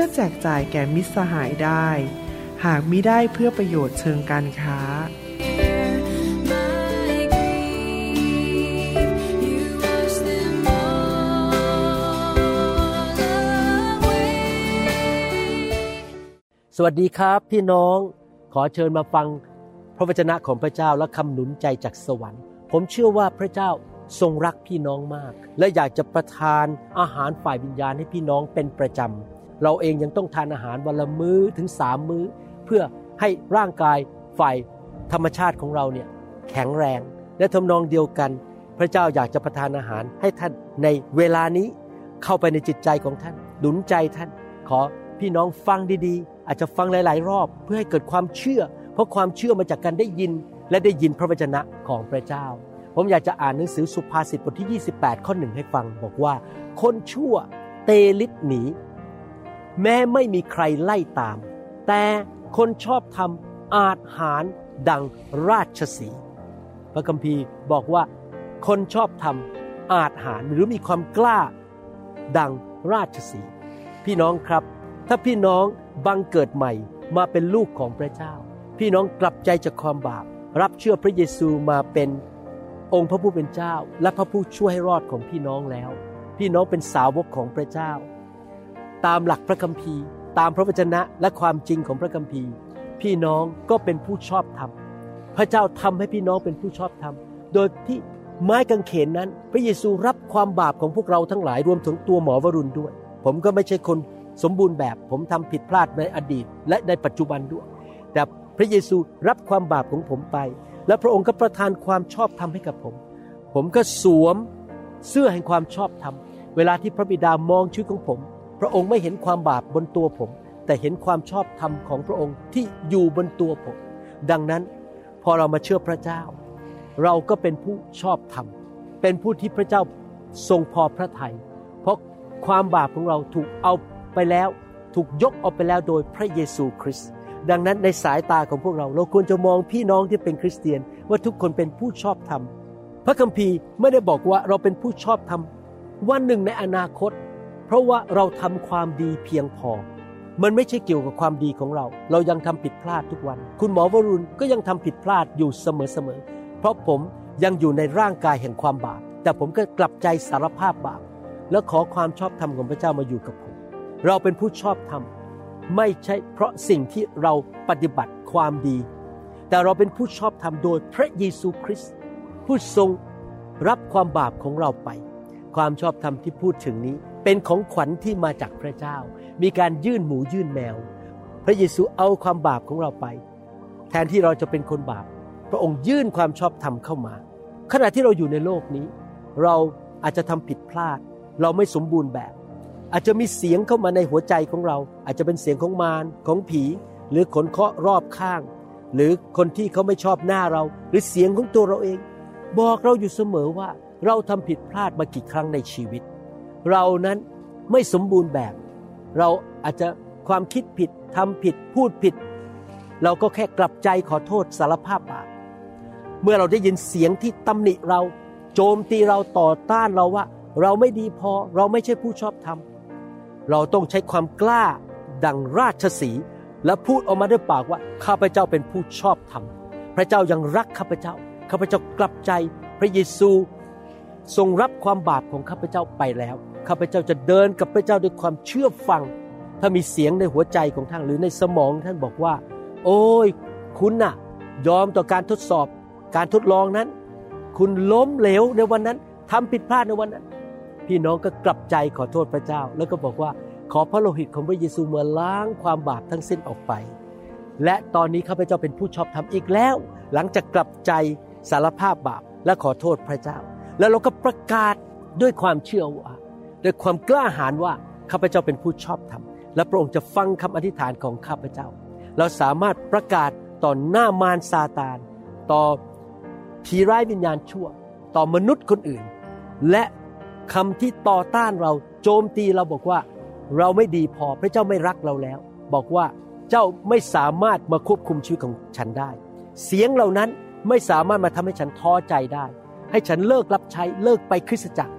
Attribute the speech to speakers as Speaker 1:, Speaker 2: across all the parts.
Speaker 1: พื่อแจกจ่ายแก่มิตรสหายได้ หากมิได้เพื่อประโยชน์เชิงการค้า
Speaker 2: สวัสดีครับพี่น้องขอเชิญมาฟังพระวจนะของพระเจ้าและคำหนุนใจจากสวรรค์ ผมเชื่อว่าพระเจ้าทรงรักพี่น้องมาก และอยากจะประทานอาหารฝ่ายวิญญาณให้พี่น้องเป็นประจำ เราเองยังต้องทานอาหารวันละมื้อถึงสามมื้อ เพื่อให้ร่างกายฝ่ายธรรมชาติของเราเนี่ยแข็งแรง และทำนองเดียวกัน พระเจ้าอยากจะประทานอาหารให้ท่านในเวลานี้เข้าไปในจิตใจของท่านหนุนใจท่าน ขอพี่น้องฟังดีๆ อาจจะฟังหลาย ๆ รอบ เพื่อให้เกิดความเชื่อ เพราะความเชื่อมาจากการได้ยินและได้ยินพระวจนะของพระเจ้า ผมอยากจะอ่านหนังสือสุภาษิตบทที่ 28 ข้อหนึ่งให้ฟัง บอกว่า คนชั่วเตลิดหนี แม้ไม่มีใครไล่ตาม แต่คนชอบทำอาจหารดังราชสีพระคัมภีร์บอกว่าคนชอบทำอาจหารหรือมีความกล้าดังราชสีพี่น้องครับ ถ้าพี่น้องบังเกิดใหม่มาเป็นลูกของพระเจ้า พี่น้องกลับใจจากความบาป รับเชื่อพระเยซูมาเป็นองค์พระผู้เป็นเจ้า และพระผู้ช่วยให้รอดของพี่น้องแล้ว พี่น้องเป็นสาวกของพระเจ้า ตามหลักพระคัมภีร์ ตามพระวจนะและความจริงของพระคัมภีร์ พี่น้องก็เป็นผู้ชอบธรรมพระเจ้าทำให้พี่น้องเป็นผู้ชอบธรรมโดยที่ไม้กางเขนนั้น พระเยซูรับความบาปของพวกเราทั้งหลายรวมถึงตัวหมอวรุณด้วย ผมก็ไม่ใช่คนสมบูรณ์แบบ ผมทำผิดพลาดในอดีต และในปัจจุบันด้วย แต่พระเยซูรับความบาปของผมไป และพระองค์ก็ประทานความชอบธรรมให้กับผม ผมก็สวมเสื้อแห่งความชอบธรรม เวลาที่พระบิดามองชีวิตของผม พระองค์ไม่เห็นความบาปบนตัวผม แต่เห็นความชอบธรรมของพระองค์ที่อยู่บนตัวผม ดังนั้นพอเรามาเชื่อพระเจ้า เราก็เป็นผู้ชอบธรรม เป็นผู้ที่พระเจ้าทรงพอพระทยัยเพราะความบาปของเราถูกเอาไปแล้วถูกยกออกไปแล้วโดยพระเยซูคริสต์ดังนั้นในสายตาของพวกเรา เราควรจะมองพี่น้องที่เป็นคริสเตียน ว่าทุกคนเป็นผู้ชอบธรรม พระคัมภีร์ไม่ได้บอกว่าเราเป็นผู้ชอบธรรมวันหนึ่งในอนาคต เพราะว่าเราทำความดีเพียงพอ มันไม่ใช่เกี่ยวกับความดีของเรา เรายังทำผิดพลาดทุกวัน คุณหมอวรุณก็ยังทำผิดพลาดอยู่เสมอๆ เพราะผมยังอยู่ในร่างกายแห่งความบาป แต่ผมก็กลับใจสารภาพบาป และขอความชอบธรรมของพระเจ้ามาอยู่กับผม เราเป็นผู้ชอบธรรม ไม่ใช่เพราะสิ่งที่เราปฏิบัติความดี แต่เราเป็นผู้ชอบธรรมโดยพระเยซูคริสต์ผู้ทรงรับความบาปของเราไป ความชอบธรรมที่พูดถึงนี้ เป็นของขวัญที่มาจากพระเจ้า มีการยื่นหมูยื่นแมว พระเยซูเอาความบาปของเราไป แทนที่เราจะเป็นคนบาป พระองค์ยื่นความชอบธรรมเข้ามา ขณะที่เราอยู่ในโลกนี้ เราอาจจะทำผิดพลาด เราไม่สมบูรณ์แบบ อาจจะมีเสียงเข้ามาในหัวใจของเรา อาจจะเป็นเสียงของมารของผี หรือขนเคาะรอบข้าง หรือคนที่เขาไม่ชอบหน้าเรา หรือเสียงของตัวเราเอง บอกเราอยู่เสมอว่าเราทำผิดพลาดมากี่ครั้งในชีวิต เรานั้นไม่สมบูรณ์แบบ เราอาจจะความคิดผิดทำผิดพูดผิด เราก็แค่กลับใจขอโทษสารภาพบาปเมื่อเราได้ยินเสียงที่ตำหนิเราโจมตีเราต่อต้านเราว่า เราไม่ดีพอเราไม่ใช่ผู้ชอบธรรมเราต้องใช้ความกล้าดังราชสีและพูดออกมาด้วยปากว่าข้าพเจ้าเป็นผู้ชอบธรรมพระเจ้ายังรักข้าพเจ้าข้าพเจ้ากลับใจ พระเยซูทรงรับความบาปของข้าพเจ้าไปแล้ว ข้าพเจ้าจะเดินกับพระเจ้าด้วยความเชื่อฟัง ถ้ามีเสียงในหัวใจของท่านหรือในสมองท่านบอกว่า โอ้ย คุณน่ะ ยอมต่อการทดสอบ การทดลองนั้น คุณล้มเหลวในวันนั้นทำผิดพลาดในวันนั้น พี่น้องก็กลับใจขอโทษพระเจ้า แล้วก็บอกว่าขอพระโลหิตของพระเยซูมาล้างความบาปทั้งสิ้นออกไป และตอนนี้ข้าพเจ้าเป็นผู้ชอบธรรมอีกแล้ว หลังจากกลับใจสารภาพบาปและขอโทษพระเจ้า แล้วเราก็ประกาศด้วยความเชื่อว่า ด้วยความกล้าหาญว่าข้าพเจ้าเป็นผู้ชอบธรรมและพระองค์จะฟังคำอธิษฐานของข้าพเจ้า เราสามารถประกาศต่อหน้ามารซาตาน ต่อผีร้ายวิญญาณชั่ว ต่อมนุษย์คนอื่น และคำที่ต่อต้านเราโจมตีเราบอกว่า เราไม่ดีพอพระเจ้าไม่รักเราแล้ว บอกว่าเจ้าไม่สามารถมาควบคุมชีวิตของฉันได้ เสียงเหล่านั้นไม่สามารถมาทำให้ฉันท้อใจได้ ให้ฉันเลิกรับใช้เลิกไปคริสตจักร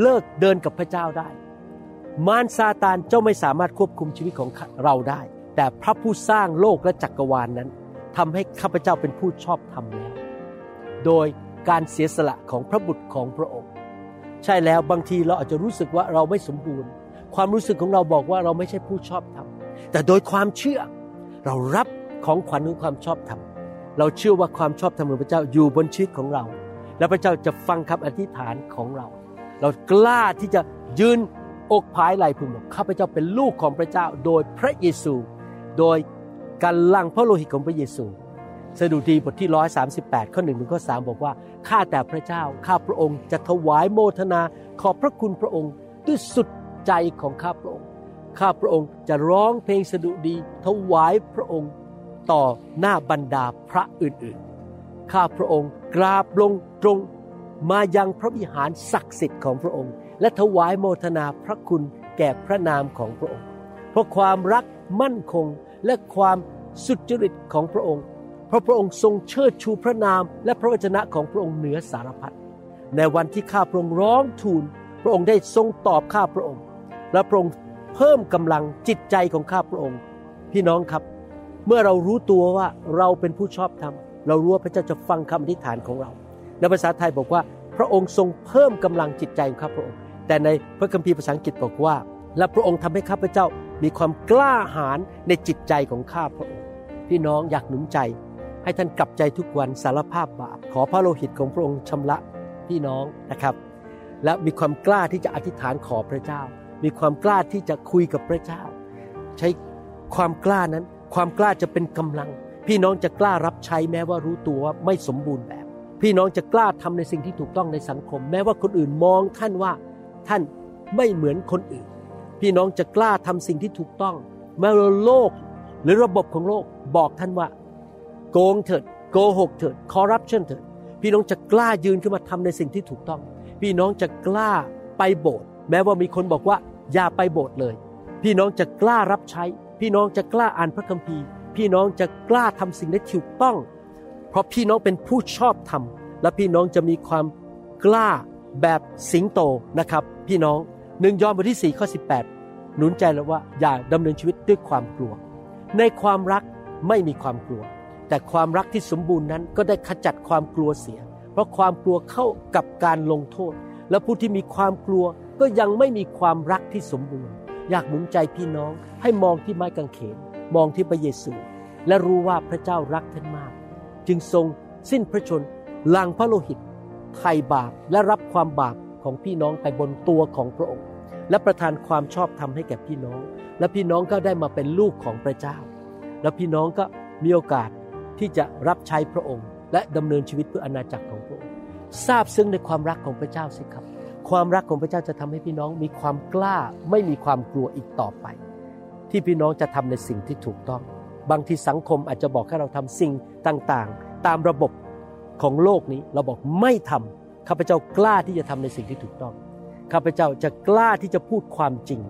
Speaker 2: เลิกเดินกับพระเจ้าได้ มารซาตานเจ้าไม่สามารถควบคุมชีวิตของเราได้ แต่พระผู้สร้างโลกและจักรวาลนนั้นทำให้ข้าพเจ้าเป็นผู้ชอบธรรมแล้ว โดยการเสียสละของพระบุตรของพระองค์ ใช่แล้วบางทีเราอาจจะรู้สึกว่าเราไม่สมบูรณ์ ความรู้สึกของเราบอกว่าเราไม่ใช่ผู้ชอบธรรมแต่โดยความเชื่อเรารับของขวัญของความชอบธรรมเราเชื่อว่าความชอบธรรมของพระเจ้าอยู่บนชีวิตของเรา และพระเจ้าจะฟังคำอธิษฐานของเรา เรากล้าที่จะยืนอกผายไหลพึงบอกข้าพเจ้าเป็นลูกของพระเจ้าโดยพระเยซู โดยการลังพระโลหิตของพระเยซู สดุดีบทที่138ข้อหนึ่งถึงข้อสบอกว่าข้าแต่พระเจ้าข้าพระองค์จะถวายโมทนาขอบพระคุณพระองค์ด้วยสุดใจของข้าพระองค์ ข้าพระองค์จะร้องเพลงสดุดีถวายพระองค์ต่อหน้าบรรดาพระอื่นๆ ข้าพระองค์กราบลงตรง มายังพระวิหารศักดิ์สิทธิ์ของพระองค์ และถวายโมทนาพระคุณแก่พระนามของพระองค์ เพราะความรักมั่นคงและความสุจริตของพระองค์ เพราะพระองค์ทรงเชิดชูพระนามและพระวจนะของพระองค์เหนือสารพัดในวันที่ข้าพระองค์ร้องทูล พระองค์ได้ทรงตอบข้าพระองค์ และพระองค์เพิ่มกำลังจิตใจของข้าพระองค์ พี่น้องครับ เมื่อเรารู้ตัวว่าเราเป็นผู้ชอบธรรม เรารู้ว่าพระเจ้าจะฟังคำอธิษฐานของเรา ในภาษาไทยบอกว่า พระองค์ทรงเพิ่มกำลังจิตใจของข้าพระองค์ แต่ในพระคัมภีร์ภาษาอังกฤษบอกว่า และพระองค์ทำให้ข้าพเจ้ามีความกล้าหาญในจิตใจของข้าพระองค์ พี่น้องอยากหนุนใจ ให้ท่านกลับใจทุกวันสารภาพบาปขอพระโลหิตของพระองค์ชำระพี่น้องนะครับ และมีความกล้าที่จะอธิษฐานขอพระเจ้า มีความกล้าที่จะคุยกับพระเจ้า ใช้ความกล้านั้น ความกล้าจะเป็นกำลัง พี่น้องจะกล้ารับใช้แม้ว่ารู้ตัวว่าไม่สมบูรณ์แบบ พี่น้องจะกล้าทำในสิ่งที่ถูกต้องในสังคม แม้ว่าคนอื่นมองท่านว่าท่านไม่เหมือนคนอื่น พี่น้องจะกล้าทำสิ่งที่ถูกต้องแม้ว่าโลกหรือระบบของโลกบอกท่านว่า โกงเถิดโกหกเถิดคอร์รัปชันเถิดพี่น้องจะกล้ายืนขึ้นมาทำในสิ่งที่ถูกต้อง พี่น้องจะกล้าไปโบสถ์แม้ว่ามีคนบอกว่าอย่าไปโบสถ์เลย พี่น้องจะกล้ารับใช้ พี่น้องจะกล้าอ่านพระคัมภีร์ พี่น้องจะกล้าทำสิ่งที่ถูกต้อง ราะพี่น้องเป็นผู้ชอบธรรม และพี่น้องจะมีความกล้าแบบสิงโตนะครับ พี่น้องหนึ่งยอห์นบทที่4ข้อ18 หนุนใจแล้วว่าอย่าดำเนินชีวิตด้วยความกลัว ในความรักไม่มีความกลัว แต่ความรักที่สมบูรณ์นั้นก็ได้ขจัดความกลัวเสีย เพราะความกลัวเข้ากับการลงโทษ และผู้ที่มีความกลัวก็ยังไม่มีความรักที่สมบูรณ์ อยากหนุนใจพี่น้องให้มองที่ไม้กางเขน มองที่พระเยซู และรู้ว่าพระเจ้ารักท่านมาก จึงทรงสิ้นพระชนลังพระโลหิตไถ่บาปและรับความบาปของพี่น้องไปบนตัวของพระองค์ และประทานความชอบธรรมให้แก่พี่น้อง และพี่น้องก็ได้มาเป็นลูกของพระเจ้า แล้วพี่น้องก็มีโอกาสที่จะรับใช้พระองค์ และดำเนินชีวิตเพื่ออาณาจักรของพระองค์ทราบซึ้งในความรักของพระเจ้าสิครับ ความรักของพระเจ้าจะทำให้พี่น้องมีความกล้าไม่มีความกลัวอีกต่อไป ที่พี่น้องจะทำในสิ่งที่ถูกต้อง บางทีสังคมอาจจะบอกให้เราทำสิ่งต่างๆ ตามระบบของโลกนี้เราบอกไม่ทำข้าพเจ้ากล้าที่จะทำในสิ่งที่ถูกต้องข้าพเจ้าจะกล้าที่จะพูดความจริง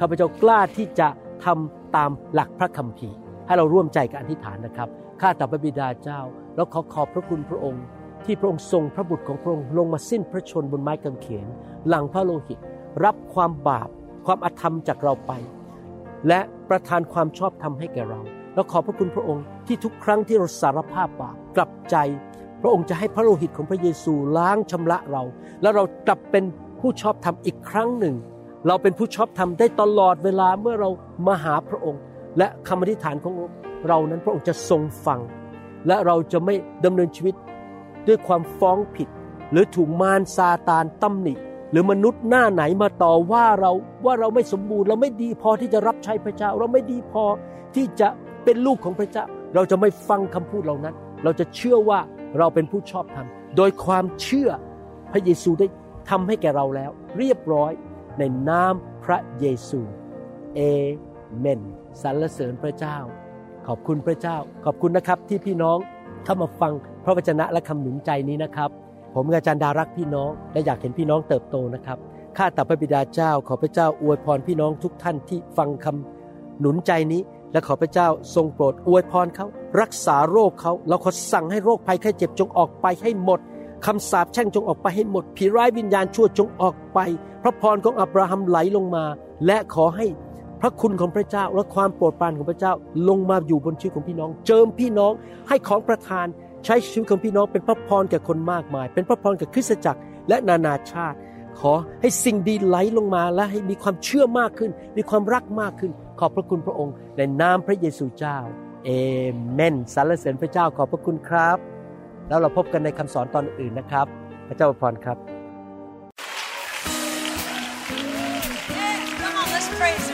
Speaker 2: ข้าพเจ้ากล้าที่จะทำตามหลักพระคัมภีร์ ให้เราร่วมใจกันอธิษฐานนะครับข้าแต่พระบิดาเจ้า แล้วขอขอบพระคุณพระองค์ ที่พระองค์ทรงพระบุตรของพระองค์ลงมาสิ้นพระชนบนไม้กางเขน หลังพระโลหิต รับความบาปความอธรรมจากเราไป และประทานความชอบธรรมให้แก่เรา แล้วขอบพระคุณพระองค์ที่ทุกครั้งที่เราสารภาพบาปกลับใจ พระองค์จะให้พระโลหิตของพระเยซูล้างชำระเรา แล้วเรากลับเป็นผู้ชอบธรรมอีกครั้งหนึ่ง เราเป็นผู้ชอบธรรมได้ตลอดเวลาเมื่อเรามาหาพระองค์ และคำอธิษฐานของเรานั้นพระองค์จะทรงฟัง และเราจะไม่ดำเนินชีวิตด้วยความฟ้องผิด หรือถูกมารซาตานตำหนิหรือมนุษย์หน้าไหนมาต่อว่าเราว่าเราไม่สมบูรณ์ เราไม่ดีพอที่จะรับใช้พระเจ้า เราไม่ดีพอที่จะ เป็นลูกของพระเจ้า เราจะไม่ฟังคำพูดเหล่านั้น เราจะเชื่อว่าเราเป็นผู้ชอบธรรม โดยความเชื่อพระเยซูได้ทำให้แก่เราแล้ว เรียบร้อยในนามพระเยซูเอเมนสรรเสริญพระเจ้า ขอบคุณพระเจ้า ขอบคุณนะครับที่พี่น้องเข้ามาฟังพระวจนะและคำหนุนใจนี้นะครับ ผมอาจารย์ดารักพี่น้องและอยากเห็นพี่น้องเติบโตนะครับข้าแต่พระบิดาเจ้า ขอพระเจ้าอวยพรพี่น้องทุกท่านที่ฟังคำหนุนใจนี้ และขอพระเจ้าทรงโปรดอวยพรเขารักษาโรคเขาเราขอสั่งให้โรคภัยไข้เจ็บจงออกไปให้หมดคำสาปแช่งจงออกไปให้หมดผีร้ายวิญญาณชั่วจงออกไป พระพรของอับราฮัมไหลลงมา และขอให้พระคุณของพระเจ้าและความโปรดปรานของพระเจ้าลงมาอยู่บนชีวิตของพี่น้อง เจิมพี่น้องให้ของประทานใช้ชีวิตของพี่น้องเป็นพระพรแก่คนมากมาย เป็นพระพรแก่คริสตจักรและนานาชาติ ขอให้สิ่งดีไหลลงมาและให้มีความเชื่อมากขึ้น มีความรักมากขึ้น ขอบพระคุณพระองค์ในนามพระเยซูเจ้าเอเมนสรรเสริญพระเจ้าขอบพระคุณครับ แล้วเราพบกันในคำสอนตอนอื่นนะครับ พระเจ้าอวยพรครับ
Speaker 3: Hey, come on, let's praise